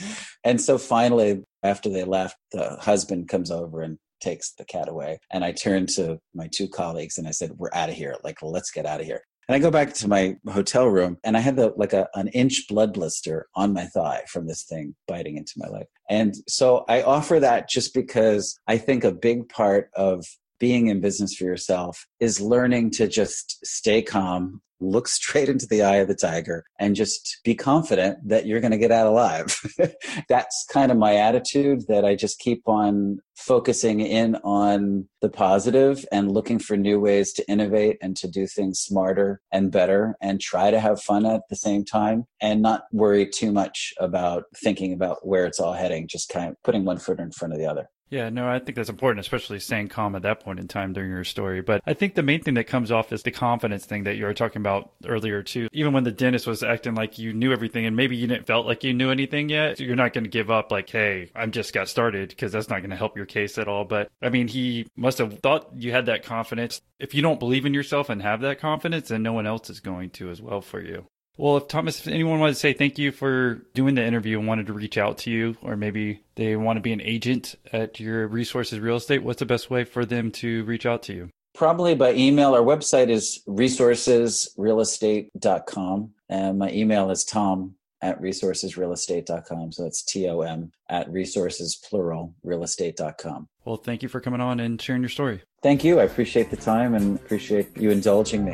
And so finally, after they left, the husband comes over and takes the cat away. And I turned to my two colleagues and I said, We're out of here. Like, let's get out of here. And I go back to my hotel room and I had the, like a, an inch blood blister on my thigh from this thing biting into my leg. And so I offer that just because I think a big part of being in business for yourself is learning to just stay calm, look [laughs] straight into the eye of the tiger, and just be confident that you're going to get out alive. [laughs] That's kind of my attitude that I just keep on focusing in on the positive and looking for new ways to innovate and to do things smarter and better and try to have fun at the same time and not worry too much about thinking about where it's all heading, just kind of putting one foot in front of the other. Yeah, no, I think that's important, especially staying calm at that point in time during your story. But I think the main thing that comes off is the confidence thing that you were talking about earlier too. Even when the dentist was acting like you knew everything and maybe you didn't felt like you knew anything yet, you're not going to give up like, "Hey, I'm just got started" because that's not going to help your case at all. But I mean, he must have thought you had that confidence. If you don't believe in yourself and have that confidence, then no one else is going to as well for you. Well, if Thomas, if anyone wanted to say thank you for doing the interview and wanted to reach out to you, or maybe they want to be an agent at your resources real estate, what's the best way for them to reach out to you? Probably by email. Our website is resourcesrealestate.com. And my email is tom at resourcesrealestate.com. So it's T O M at resources plural realestate.com. Well, thank you for coming on and sharing your story. Thank you. I appreciate the time and appreciate you indulging me.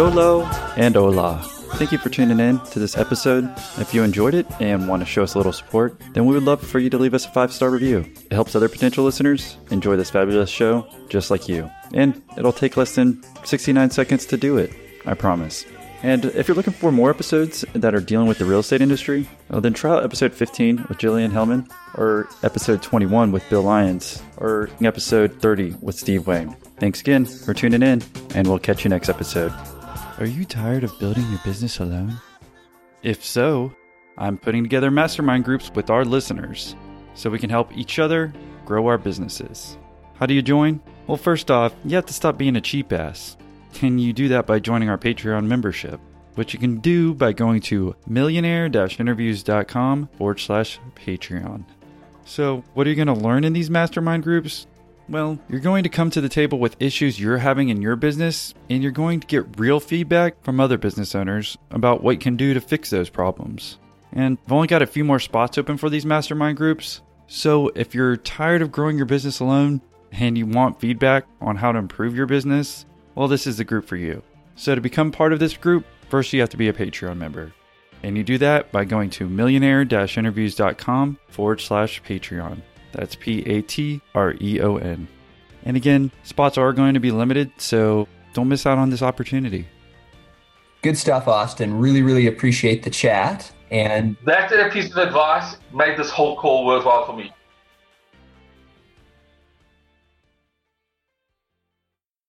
YOLO and Hola. Thank you for tuning in to this episode. If you enjoyed it and want to show us a little support, then we would love for you to leave us a five star review. It helps other potential listeners enjoy this fabulous show just like you. And it'll take less than 69 seconds to do it, I promise. And if you're looking for more episodes that are dealing with the real estate industry, then try out episode 15 with Jillian Hellman, or episode 21 with Bill Lyons, or episode 30 with Steve Wayne. Thanks again for tuning in, and we'll catch you next episode. Are you tired of building your business alone? If so, I'm putting together mastermind groups with our listeners so we can help each other grow our businesses. How do you join? Well, first off, you have to stop being a cheap ass. And you do that by joining our Patreon membership, which you can do by going to millionaire interviews.com forward slash Patreon. So, what are you going to learn in these mastermind groups? Well, you're going to come to the table with issues you're having in your business, and you're going to get real feedback from other business owners about what you can do to fix those problems. And I've only got a few more spots open for these mastermind groups. So if you're tired of growing your business alone and you want feedback on how to improve your business, well, this is the group for you. So to become part of this group, first you have to be a Patreon member. And you do that by going to millionaire interviews.com forward slash Patreon. That's P A T R E O N. And again, spots are going to be limited, so don't miss out on this opportunity. Good stuff, Austin. Really, really appreciate the chat. And that piece of advice made this whole call worthwhile for me.